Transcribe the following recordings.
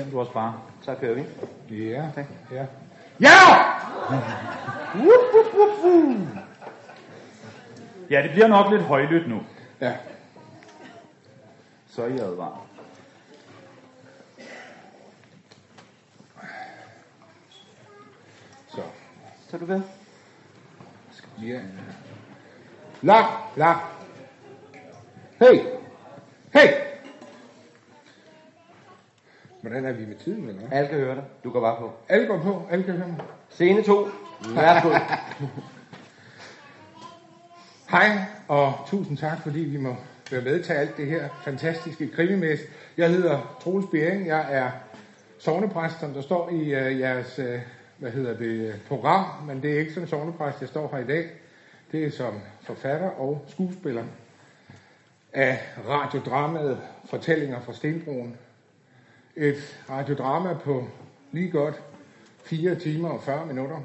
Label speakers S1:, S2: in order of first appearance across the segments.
S1: Bestem du også bare.
S2: Så kører vi.
S3: Ja,
S2: Tak.
S3: ja. Ja! Wup, wup, wup, wup.
S1: Ja, det bliver nok lidt højlydt nu.
S3: Ja,
S1: Så er I advaret.
S3: så.
S2: Så du ved.
S3: Ja. La, la. Hey! Hey! Hvordan er vi med tiden, eller?
S2: Alle kan høre dig. Du går bare på.
S3: Alle går på, alle kan høre mig.
S2: Scene 2. Værsgo.
S3: Hej, og tusind tak, fordi vi må være med til alt det her fantastiske krimimæs. Jeg hedder Troels Bering, jeg er sovnepræst, som der står i uh, jeres, uh, hvad hedder det, program, men det er ikke som sovnepræst, jeg står her i dag. Det er som forfatter og skuespiller af radiodramaet Fortællinger fra Stenbroen. Et radiodrama på lige godt 4 timer og 40 minutter.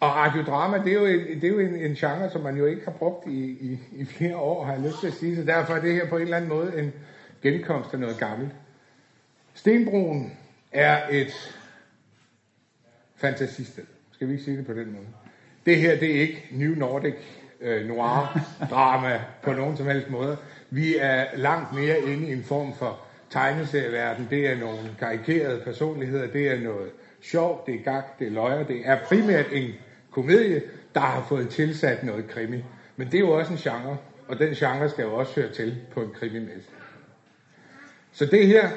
S3: Og radiodrama, det er jo, en, det er jo en, en genre, som man jo ikke har brugt i, i, i flere år, har jeg lyst til at sige. Så derfor er det her på en eller anden måde en genkomst af noget gammelt. Stenbroen er et fantasisted. Skal vi ikke sige det på den måde? Det her, det er ikke New Nordic øh, noir drama på nogen som helst måde. Vi er langt mere inde i en form for tegneserieverden. Det er nogle karikerede personligheder, det er noget sjovt, det er gag, det er løjer. Det er primært en komedie, der har fået tilsat noget krimi. Men det er jo også en genre, og den genre skal jo også høre til på en krimimesse. Så det her,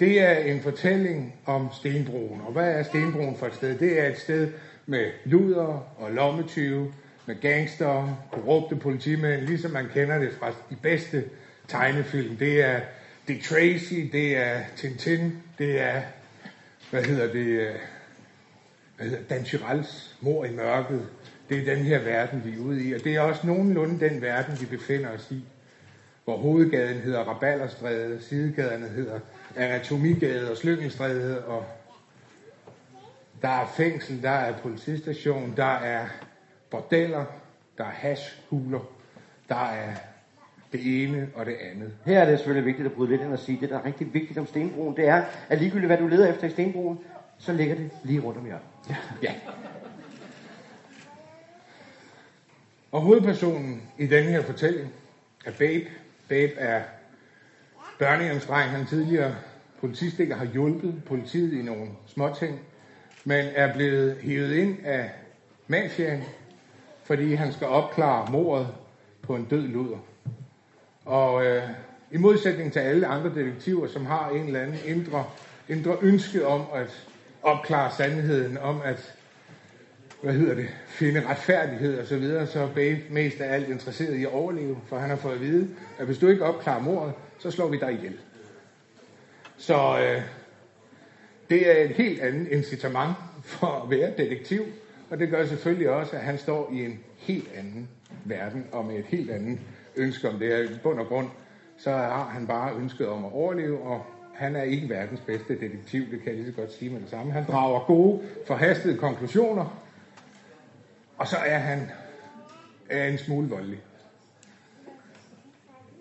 S3: det er en fortælling om Stenbroen. Og hvad er Stenbroen for et sted? Det er et sted med luder og lommetyve, med gangster, korrupte politimænd, ligesom man kender det fra de bedste tegnefilm. Det er Dick Tracy, det er Tintin, det er, hvad hedder det, øh, hvad hedder Dan Chirals Mor i mørket. Det er den her verden, vi er ude i. Og det er også nogenlunde den verden, vi befinder os i. Hvor hovedgaden hedder Rabalderstræde, sidegaderne hedder Anatomigade og Slyngelstræde, og der er fængsel, der er politistation, der er bordeller, der er hashhuler, der er det ene og det andet.
S2: Her er det selvfølgelig vigtigt at bryde lidt ind og sige, det der er rigtig vigtigt om Stenbroen, det er, at ligegyldigt hvad du leder efter i Stenbroen, så ligger det lige rundt om hjørnet.
S3: Ja. Og hovedpersonen i denne her fortælling er Babe. Babe er børnehjemsdreng. Han tidligere politistikker har hjulpet politiet i nogle småting, men er blevet hivet ind af mafiaen, fordi han skal opklare mordet på en død luder. Og øh, i modsætning til alle andre detektiver, som har en eller anden indre, indre ønske om at opklare sandheden, om at hvad hedder det, finde retfærdighed og så videre, så er Babe mest af alt interesseret i at overleve, for han har fået at vide, at hvis du ikke opklarer mordet, så slår vi dig ihjel. Så øh, det er et helt andet incitament for at være detektiv, og det gør selvfølgelig også, at han står i en helt anden verden, og med et helt andet ønske om det. I bund og grund, så har han bare ønsket om at overleve, og han er ikke verdens bedste detektiv, det kan jeg lige så godt sige med det samme. Han drager gode, forhastede konklusioner, og så er han er en smule voldelig.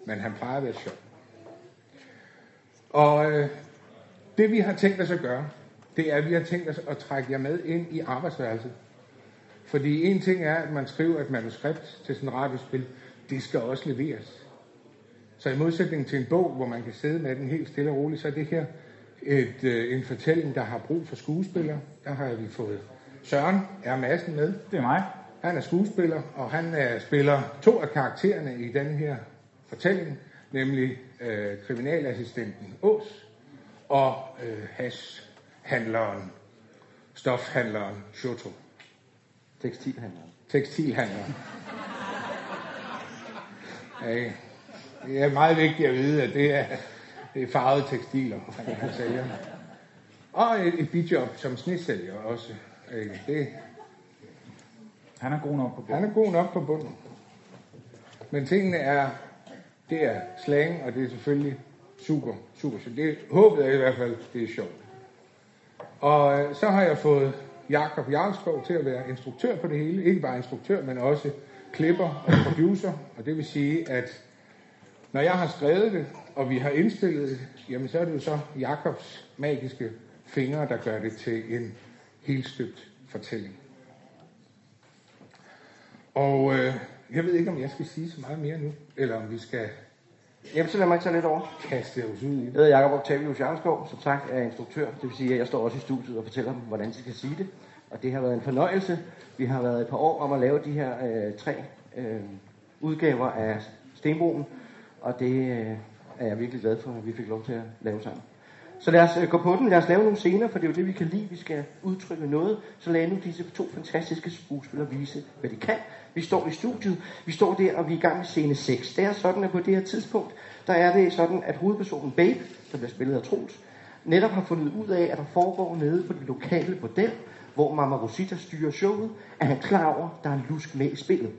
S3: Men han plejer at være sjov. Og øh, det vi har tænkt os at gøre, det er, at vi har tænkt os at trække jer med ind i arbejdsværelset. Fordi en ting er, at man skriver et manuskript til sådan et radiospil, det skal også leveres. Så i modsætning til en bog, hvor man kan sidde med den helt stille og roligt, så er det her et, øh, en fortælling, der har brug for skuespillere. Der har vi fået Søren er massen med.
S1: Det er mig.
S3: Han er skuespiller, og han øh, spiller to af karaktererne i den her fortælling, nemlig øh, kriminalassistenten Ås og øh, hashhandleren, stofhandleren Shoto,
S2: Tekstilhandler.
S3: tekstilhandleren. Ja, det er meget vigtigt at vide, at det er, det er farvede tekstiler, han, sælger. Og et, et bidjob som snitsælger også. Øh, Det,
S1: Han er god nok på
S3: han er god nok på bunden. Men tingene er, det er slang, og det er selvfølgelig super, super sjovt. Det håbet er i hvert fald, det er sjovt. Og øh, så har jeg fået Jakob Jarlskov til at være instruktør på det hele. Ikke bare instruktør, men også klipper og producer. Og det vil sige, at Når jeg har skrevet det, og vi har indspillet det, jamen så er det jo så Jakobs magiske fingre, der gør det til en helstøbt fortælling. Og øh, jeg ved ikke, om jeg skal sige så meget mere nu, eller om vi skal
S2: Jamen, så lad mig tage lidt over.
S3: kaste os ud i
S2: Jeg hedder Jakob Octavius Jarlskov, som sagt er instruktør. Det vil sige, at jeg står også i studiet og fortæller dem, hvordan de skal sige det. Og det har været en fornøjelse. Vi har været et par år om at lave de her øh, tre øh, udgaver af Stenbroen. Og det øh, er jeg virkelig glad for, at vi fik lov til at lave sammen. Så lad os øh, gå på den. Lad os lave nogle scener, for det er jo det, vi kan lide. Vi skal udtrykke noget. Så lad nu disse to fantastiske skuespillere vise, hvad de kan. Vi står i studiet. Vi står der, og vi er i gang med scene 6. Det er sådan, at på det her tidspunkt, der er det sådan, at hovedpersonen Babe, der bliver spillet af Troels, netop har fundet ud af, at der foregår nede på det lokale bordel, hvor Mama Rosita styrer showet, er han klar over, at der er en lusk med i spillet.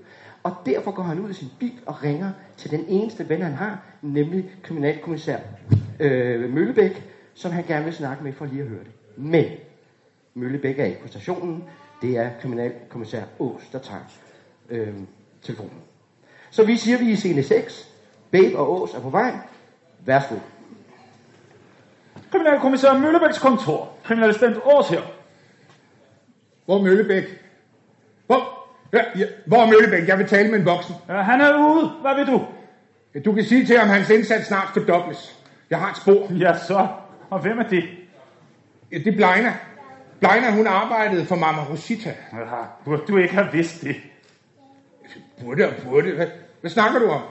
S2: Og derfor går han ud af sin bil og ringer til den eneste ven, han har, nemlig kriminalkommissær øh, Møllebæk, som han gerne vil snakke med for lige at høre det. Men Møllebæk er ikke på stationen. Det er kriminalkommissær Ås, der tager øh, telefonen. Så vi siger, vi er i scene 6. Babe og Ås er på vej. Værsgo.
S1: Kriminalkommissær Møllebæks kontor. Kriminalassistent Ås her.
S3: Hvor Møllebæk? Hvor, ja, ja, hvor er Møllebæk? Jeg vil tale med en voksen.
S1: Ja, han er ude. Hvad vil du?
S3: Ja, Du kan sige til ham, at hans indsats snart fordobles. Jeg har et spor.
S1: Ja, så. Og hvem er det?
S3: Ja, det er Blejna. Blejna, hun arbejdede for Mama Rosita.
S1: Ja, burde du ikke have vidst det?
S3: Burde og burde. Hvad, hvad snakker du om?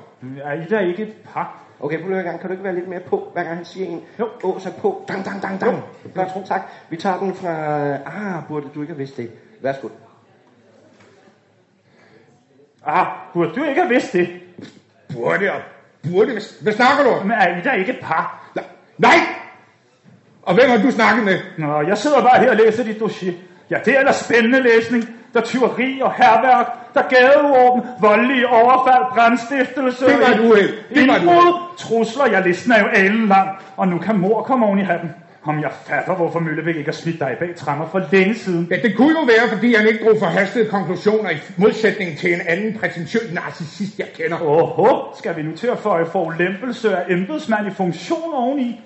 S1: Er I da ikke et par?
S2: Okay, prøv lige en gang. Kan du ikke være lidt mere på, hver gang han siger en?
S1: Jo.
S2: Ås er på. Dang, dang, dang, dang. Godt, tak. Vi tager den fra... Ah, burde du ikke have vidst det. Værsgo.
S1: Ah, burde du ikke have vidst det?
S3: Burde og burde. Hvad, hvad snakker du om?
S1: Men er I da ikke et par?
S3: Nej! Nej! Og hvem har du snakket med?
S1: Nå, jeg sidder bare her og læser dit dossier. Ja, det er ellers spændende læsning. Der er tyveri og herværk, der er gadeorden, voldelige overfald, brandstiftelse,
S3: Det var et uheld. Det var et
S1: trusler. Ja, listen er jo alen lang, og nu kan mor komme oven i hatten. Om jeg fatter, hvorfor Møllebæk ikke har smidt dig bag trammer for længe siden.
S3: Ja, det kunne jo være, fordi han ikke drog forhastede konklusioner i modsætning til en anden prætentiøs narcissist, jeg kender.
S1: Åhå, skal vi nu til at få forulempelse af embedsmand i funktion oveni?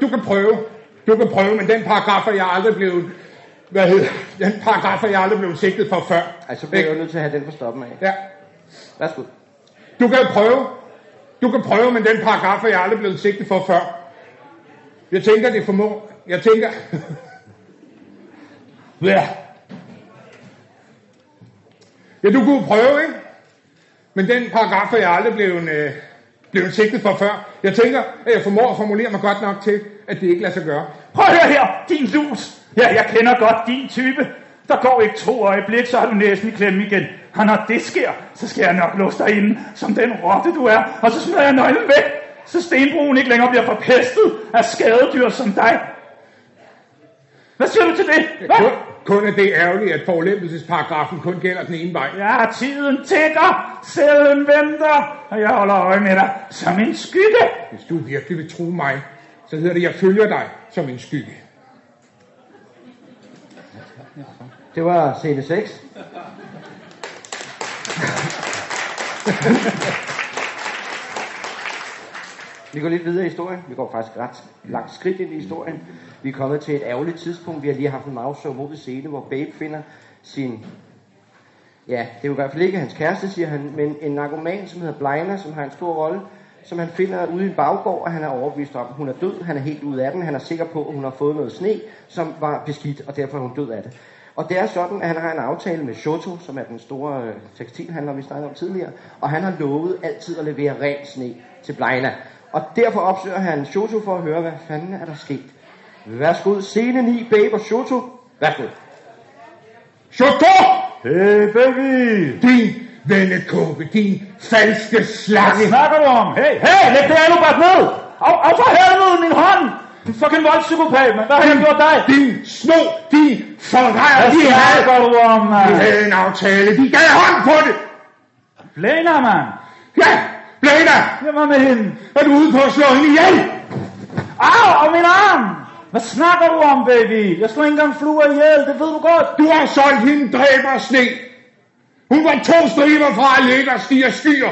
S3: Du kan prøve. Du kan prøve, men den paragraf er jeg aldrig blevet... Hvad hedder Den paragraf er jeg aldrig blevet sigtet for før.
S2: Ej, så bliver jeg jo nødt til at have den for stoppen af.
S3: Ja.
S2: Værsgo.
S3: Du kan prøve. Du kan prøve, men den paragraf er jeg aldrig blevet sigtet for før. Jeg tænker, det formår. Jeg tænker... ja. Ja, du kunne prøve, ikke? Men den paragraf er jeg aldrig blevet, øh, blevet sigtet for før. Jeg tænker, at jeg formår at formulere mig godt nok til, at det ikke lader sig gøre.
S1: Prøv at høre her, din lus. Ja, jeg kender godt din type. Der går ikke to øjeblik, så har du næsen i klemme igen. Og når det sker, så skal jeg nok låse dig inde, som den rotte du er. Og så smider jeg nøglen væk, så stenbroen ikke længere bliver forpestet af skadedyr som dig. Hvad siger du til det? Hvad?
S3: kun er det ærgerligt, at forulempelsesparagrafen kun gælder den ene vej.
S1: Ja, tiden tigger, sæden venter, og jeg holder øje med dig som en skygge.
S3: Hvis du virkelig vil tro mig, så hedder det, at jeg følger dig som en skygge.
S2: Det var scene 6. Vi går lidt videre i historien. Vi går faktisk ret langt skridt ind i historien. Vi er kommet til et ærgerligt tidspunkt. Vi har lige haft en meget mod i scene, hvor Babe finder sin... Ja, det er jo i hvert fald ikke hans kæreste, siger han, men en narkoman, som hedder Blejner, som har en stor rolle, som han finder ude i en baggård, og han er overbevist om, at hun er død. Han er helt ude af den. Han er sikker på, at hun har fået noget sne, som var beskidt, og derfor er hun død af det. Og det er sådan, at han har en aftale med Shoto, som er den store øh, tekstilhandler, vi snakkede om tidligere, og han har lovet altid at levere ren sne til Blejna. Og derfor opsøger han Shoto for at høre, hvad fanden er der sket. Værsgo, scene 9, Babe og Shoto. Værsgo.
S3: Shoto!
S1: Hey baby!
S3: Din vennekåbe, din falske
S1: Hvad
S3: slange.
S1: snakker du om? Hey, hey, læg det alubat ned! Af, af for helvede, min hånd! En fucking voldspsykopat, mand. Hvad har jeg gjort dig?
S3: Din sno, din forræder,
S1: Hvad
S3: de havde,
S1: du om,
S3: de
S1: mand?
S3: havde en aftale, de gav hånd på det.
S1: Blana, mand.
S3: Ja, Blana,
S1: Jeg var med hende.
S3: er du ude på at slå hende ihjel?
S1: Au, og min arm! Hvad snakker du om, baby? Jeg slår ikke engang fluer ihjel, det ved du godt.
S3: Du har solgt hende dræber sne. Hun var to striber fra at ligge og stige skyer.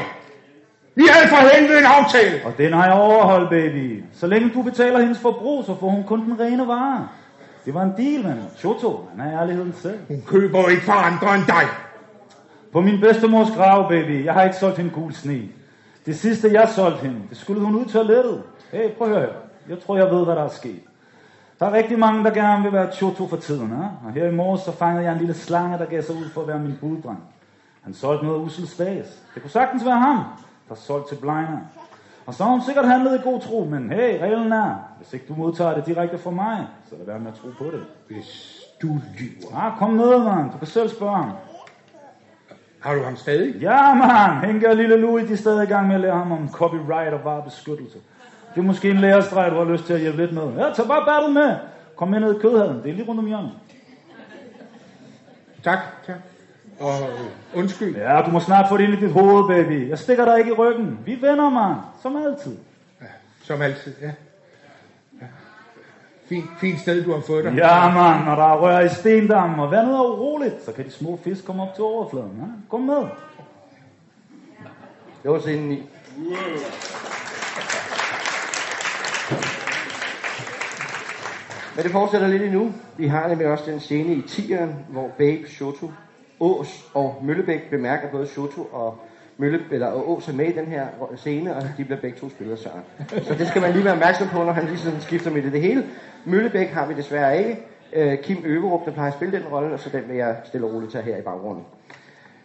S3: Vi havde for helvede en aftale.
S1: Og den har jeg overholdt, baby. Så længe du betaler hendes forbrug, så får hun kun den rene vare. Det var en deal, mand. Choto, han er ærligheden selv.
S3: Hun køber ikke for andre end dig.
S1: På min bedstemors grav, baby. Jeg har ikke solgt hende gul sne. Det sidste, jeg solgte hende, det skulle hun ud i toilettet. Hey, prøv at høre. Jeg tror, jeg ved, hvad der er sket. Der er rigtig mange, der gerne vil være Choto for tiden. Ja? Og her i morges, så fangede jeg en lille slange, der gav sig ud for at være min buddreng. Han solgte noget usel stas. Det kunne sagtens være ham, der solgte til Bliner. Og så har hun sikkert handlet i god tro, men hey, reglen er, hvis ikke du modtager det direkte fra mig, så lad være med at tro på det.
S3: Hvis du lyver.
S1: Ah, kom med, mand. Du kan selv spørge ham.
S3: Har du ham stadig?
S1: Ja, man. Henke og lille Louis, de er stadig i gang med at lære ham om copyright og varebeskyttelse. Det er måske en lærestreg, du har lyst til at hjælpe lidt med. Ja, tag bare battle med. Kom med ned i kødhallen. Det er lige rundt om hjørnet.
S3: Tak, tak. Og øh, undskyld.
S1: Ja, du må snart få det ind i dit hoved, baby. Jeg stikker dig ikke i ryggen. Vi venner, man. Som altid.
S3: Ja, som altid, ja. ja. Fint, fint sted, du har fået dig.
S1: Ja, man. Når der er rør i stendammen, og vandet er uroligt, så kan de små fisk komme op til overfladen. Ja? Kom med.
S2: Det var scenen 9. Men det fortsætter lidt endnu. Vi har nemlig også den scene i tieren, hvor Babe, Shoto, Ås og Møllebæk bemærker både Soto og Mølle, eller og Ås er med i den her scene, og de bliver begge to spillet af Søren. Så det skal man lige være opmærksom på, når han lige sådan skifter med det, det hele. Møllebæk har vi desværre ikke. Øh, Kim Øverup, der plejer at spille den rolle, og så den vil jeg stille og roligt tage her i baggrunden.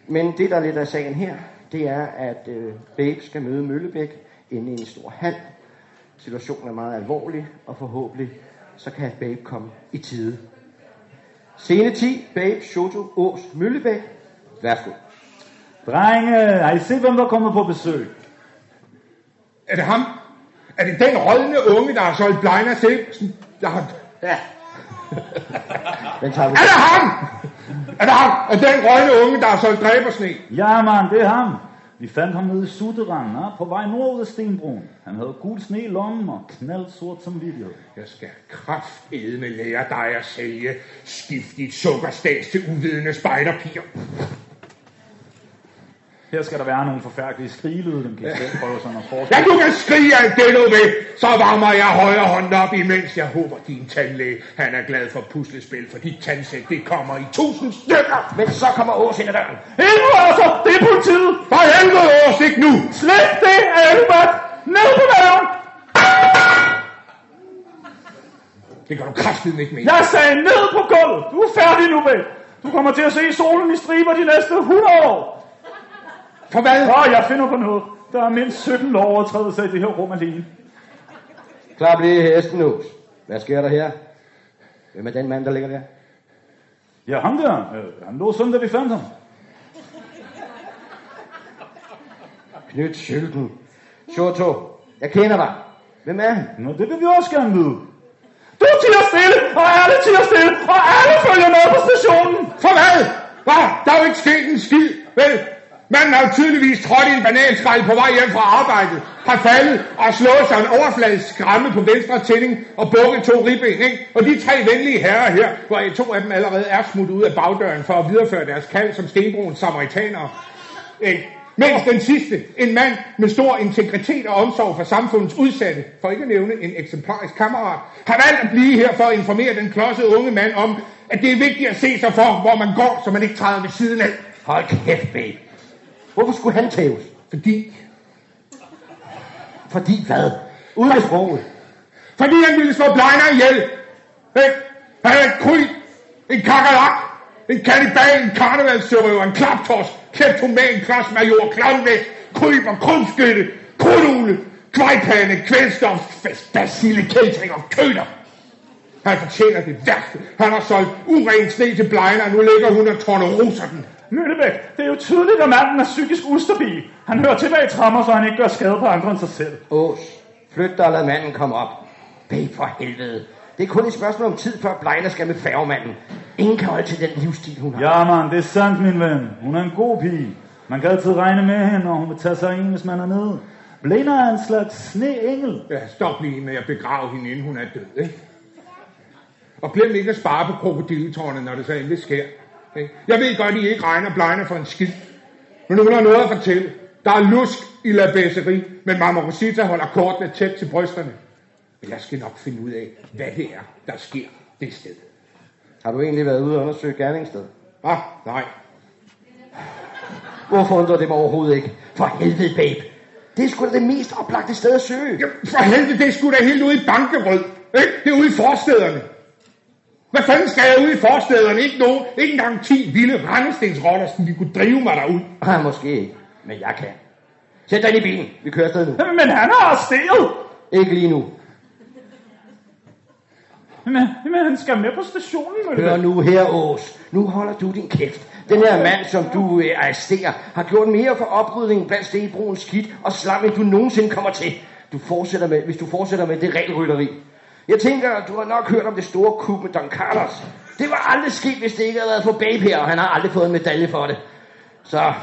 S2: Men det, der er lidt af sagen her, det er, at øh, Babe skal møde Møllebæk inde i en stor hal. Situationen er meget alvorlig, og forhåbentlig så kan Babe komme i tide. Scene 10, Babe, Shoto, Ås, Møllebæk. Værsgo.
S1: Drenge, har I set, hvem der er kommet på besøg?
S3: Er det ham? Er det den rådne unge, der har solgt Blejner til? Der har...
S2: Ja. Den tager vi.
S3: Er det ham? Er det ham? Er det den rådne unge, der har solgt dræbersne?
S1: Ja, man, det er ham. Vi fandt ham nede i Sutteren, på vej nord ud af Stenbroen. Han havde gul sne i lommen og knaldsort som vidighed.
S3: Jeg skal kraftedme lære dig at sælge skiftigt sukkerstads til uvidende spejderpiger.
S1: Her skal der være nogle forfærdelige skrigelyde, dem kan I selv prøve sådan at forestille.
S3: Ja, du kan skrige alt det, du vil. Så varmer jeg højre hånd op, imens jeg håber, din tandlæge, han er glad for puslespil, for dit tandsæt, det kommer i tusind stykker.
S2: Men så kommer Ås ind ad døren.
S1: Helvede altså, det er politiet!
S3: For helvede, Ås, ikke nu!
S1: Slet det, Albert! Ned på maven!
S3: Det kan du kraftedeme ikke med.
S1: Jeg sagde ned på gulvet! Du er færdig nu, væk! Du kommer til at se solen i striber de næste 100 år!
S3: For hvad?
S1: Åh, jeg finder på noget. Der er mindst 17 lovovertrædelser i det her rum alene.
S2: Klar blive hesten, Ås. Hvad sker der her? Hvem er den mand, der ligger der?
S1: Ja, ham der. Øh, han lå sådan, da vi fandt ham.
S2: Knyt Schylden. Shoto. Jeg kender dig. Hvem er han?
S1: Nå, det vil vi også gerne vide. Du tiger stille, og alle tiger stille, og alle følger med på stationen.
S3: For hvad? Hvad? Der er jo ikke sket en skid, vel? Manden har jo tydeligvis trådt i en bananskrald på vej hjem fra arbejdet, har faldet og slået sig en overfladisk skramme på venstre tænding og bukket to ribben, ikke? Og de tre venlige herrer her, hvor to af dem allerede er smuttet ud af bagdøren for at videreføre deres kald som stenbroens samaritanere, ikke? Mens den sidste, en mand med stor integritet og omsorg for samfundets udsatte, for ikke at nævne en eksemplarisk kammerat, har valgt at blive her for at informere den klodsede unge mand om, at det er vigtigt at se sig for, hvor man går, så man ikke træder ved siden af.
S2: Hold kæft, babe. Hvorfor skulle han tæves?
S3: Fordi,
S2: Fordi hvad? Ud af sproget.
S3: fordi han ville slå Blejner ihjel. Ikke? Han er et kryb, en kakalak, en kannibal, en karnevalsserøver, en klaptos, kleptoman, klasmajor, klamvæk, kryb og krumskytte, krudule, kvejpande, kvælstof, basile, kæltring og køder. Han fortjener det værste. Han har solgt uren sne til Blejner, og nu ligger hun og torneroser den.
S1: Møllebæk, det er jo tydeligt, at manden er psykisk ustabil. Han hører til bag trammer, så han ikke gør skade på andre end sig selv.
S2: Ås, flyt dig og lad manden komme op. Babe for helvede. Det er kun et spørgsmål om tid, før Blejner skal med færgemanden. Ingen kan holde til den livsstil, hun har.
S1: Ja, man, det er sandt, min ven. Hun er en god pige. Man kan altid regne med hende, og hun vil tage sig en, hvis man er nede. Blender er en slags sneengel.
S3: Ja, stop lige med at begrave hende, inden hun er død, ikke? Og glem ikke at spare på krokodilletårnet, når det så endelig sker. Jeg ved godt, I ikke regner Blejner for en skid. Men hun har noget at fortælle. Der er lusk i La Besserie, men Mama Rosita holder kortene tæt til brysterne. Men jeg skal nok finde ud af, hvad det er, der sker det sted.
S2: Har du egentlig været ude og undersøge gerningssted?
S3: Ah, nej.
S2: Hvorfor undrer det mig overhovedet ikke? For helvede, babe. Det er sgu da det mest oplagte sted at søge.
S3: Ja, for helvede, det er sgu da helt ude i Bankerød. Ikke? Det er ude i forstederne. Hvad fanden skal jeg ude i forstederne? Ikke nogen, ikke engang 10 vilde rendestensrotter, som de kunne drive mig derud.
S2: Ah, måske ikke, men jeg kan. Sæt dig i bilen. Vi kører afsted nu.
S1: Men han er arresteret.
S2: Ikke lige nu.
S1: Men, men han skal med på stationen,
S2: Hør
S1: Mølle.
S2: nu her, Ås. Nu holder du din kæft. Den her mand, som du øh, arresterer, har gjort mere for oprydningen blandt Stenbroens skidt og slam, end du nogensinde kommer til. Du fortsætter med, hvis du fortsætter med det regelrytteri. Jeg tænker, du har nok hørt om det store kub med Don Carlos. Det var aldrig sket, hvis det ikke havde været for Babe her, og han har aldrig fået en medalje for det. Så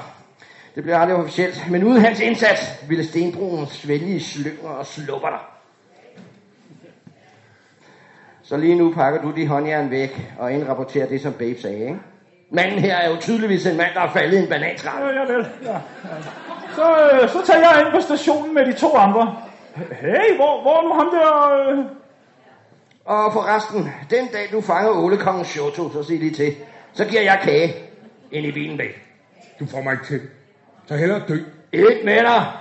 S2: det bliver aldrig officielt. Men uden hans indsats ville Stenbroen svælge i slynger og slupper dig. Så lige nu pakker du de håndjern væk og indrapporterer det, som Babe sagde, ikke? Manden her er jo tydeligvis en mand, der er faldet i en bananskræl.
S1: Ja, ja, vel. Ja, ja. Så, øh, så tager jeg ind på stationen med de to andre. Hey, hvor, hvor er nu ham der... Øh...
S2: Og forresten, den dag du fanger Ålekongen Shoto, så sig lige til. Så giver jeg kage ind i bilen bag.
S3: Du får mig ikke til. Så hellere dø.
S2: Ikke med dig!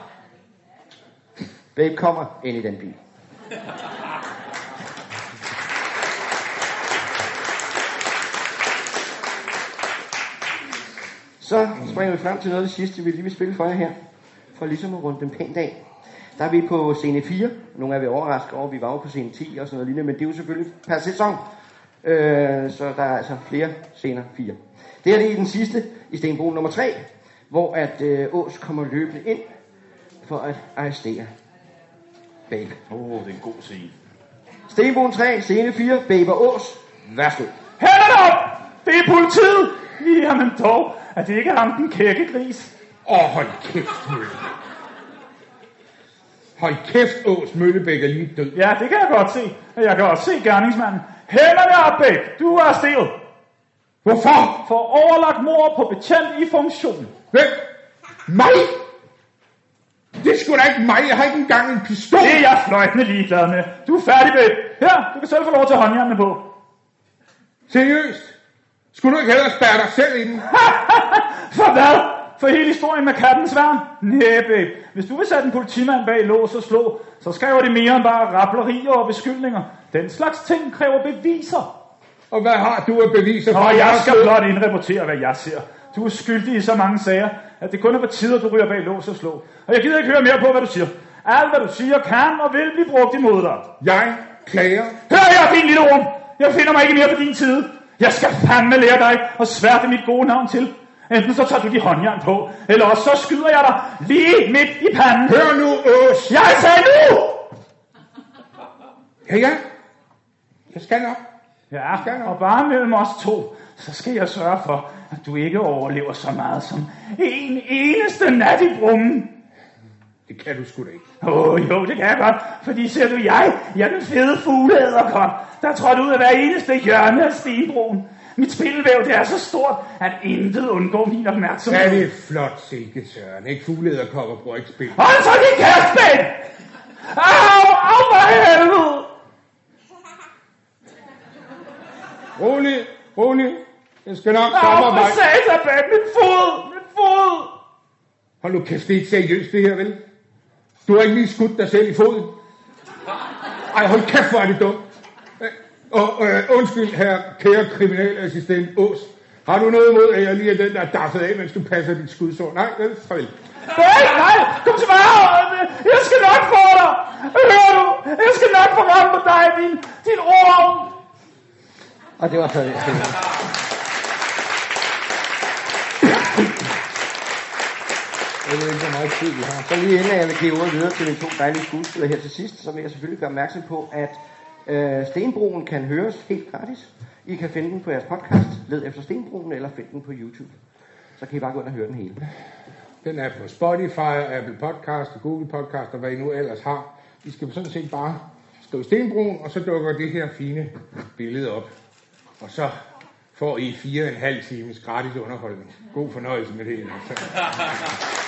S2: Babe kommer ind i den bil. Så springer vi frem til noget af det sidste, vi lige vil spille for jer her. For ligesom at runde den pænt af. Der er vi på scene 4. Nogle af vi overrasket over, vi var jo på scene 10 og sådan noget lignende, men det er jo selvfølgelig per sæson. Øh, så der er altså flere scener 4. Det her det er den sidste i Stenbroen nummer 3, hvor at øh, Ås kommer løbende ind for at arrestere Babe.
S1: Åh, oh, det er en god scene.
S2: Stenbroen 3, scene 4, Babe og Ås. Værsgo.
S1: Hænderne op! Det er politiet! Jamen dog, at det ikke er ham den kække gris.
S3: Åh, hold kæft. Hold kæft, Ås Møllebæk er lige død.
S1: Ja, det kan jeg godt se. Jeg kan også se gerningsmanden. Hænderne op, Bæk! Du er arresteret.
S3: Hvorfor?
S1: For overlagt mord på betjent i funktion.
S3: Hvem? Mig? Det er sgu da ikke mig. Jeg har ikke engang en pistol.
S1: Det er jeg fløjtende ligeglad med. Du er færdig, Bæk. Her, du kan selv få lov til håndjernene på.
S3: Seriøst? Skulle du ikke hellere spærre dig selv inden?
S1: For hvad? For hele historien med kattens værn? Babe. Hvis du vil sætte en politimand bag lås og slå, så skræver det mere end bare rablerier og beskyldninger. Den slags ting kræver beviser.
S3: Og hvad har du af beviser for?
S1: Og
S3: at
S1: jeg skal blot indrapportere, hvad jeg ser. Du er skyldig i så mange sager, at det kun er på tide, at du ryger bag lås og slå. Og jeg gider ikke høre mere på, hvad du siger. Alt, hvad du siger, kan og vil blive brugt imod dig.
S3: Jeg klager.
S1: Hør her, din lille orm. Jeg finder mig ikke mere på din side. Jeg skal fandme lære dig at sværte mit gode navn til. Enten så tager du de håndjern på, eller også så skyder jeg dig lige midt i panden.
S3: Hør nu, Ås.
S1: Jeg sagde nu!
S3: Ja, ja. Jeg skal nok.
S1: Ja, og bare mellem os to, så skal jeg sørge for, at du ikke overlever så meget som en eneste nat i brummen.
S3: Det kan du sgu da ikke.
S1: Åh, oh, jo, det kan jeg godt, fordi ser du, jeg, jeg er den fede fugleæderkop, der trådte ud af hver eneste hjørne af stenbroen. Mit spindelvæv, det er så stort, at intet undgår min opmærksomhed.
S3: Ja, det er flot, Silke Søren. Ikke fuglederkopper bruger ikke spil.
S1: Hold så din kæft, Ben! Au, au, for helvede!
S3: Rolig, rolig. Jeg skal nok
S1: Au,
S3: komme
S1: for
S3: mig.
S1: satan, Ben! Min fod! Min fod!
S3: Hold nu kæft, det er ikke seriøst det her, vel? Du har ikke lige skudt dig selv i foden. Ej, hold kæft, hvor er det dumt. Og øh, undskyld, her kære kriminalassistent Ås. Har du noget imod, at jeg lige er den, der er daffet af, mens du passer dit skudsår? Nej, vel? Farvel.
S1: Nej, nej, kom tilbage! Jeg skal nok få dig! Hører du? Jeg skal nok få ramt på dig, din, din orm!
S2: Og det var så det. Jeg ved ikke, hvor meget tid vi har. Så lige inden jeg vil give ordet videre til mine to dejlige skuespillere her til sidst, så vil jeg selvfølgelig gøre opmærksom på, at øh, Stenbroen kan høres helt gratis. I kan finde den på jeres podcast, led efter Stenbroen, eller find den på YouTube. Så kan I bare gå ind og høre den hele.
S3: Den er på Spotify, Apple Podcast Google Podcast og hvad I nu ellers har. I skal sådan set bare skrive Stenbroen, og så dukker det her fine billede op. Og så får I fire og en halv times gratis underholdning. God fornøjelse med det. Altså.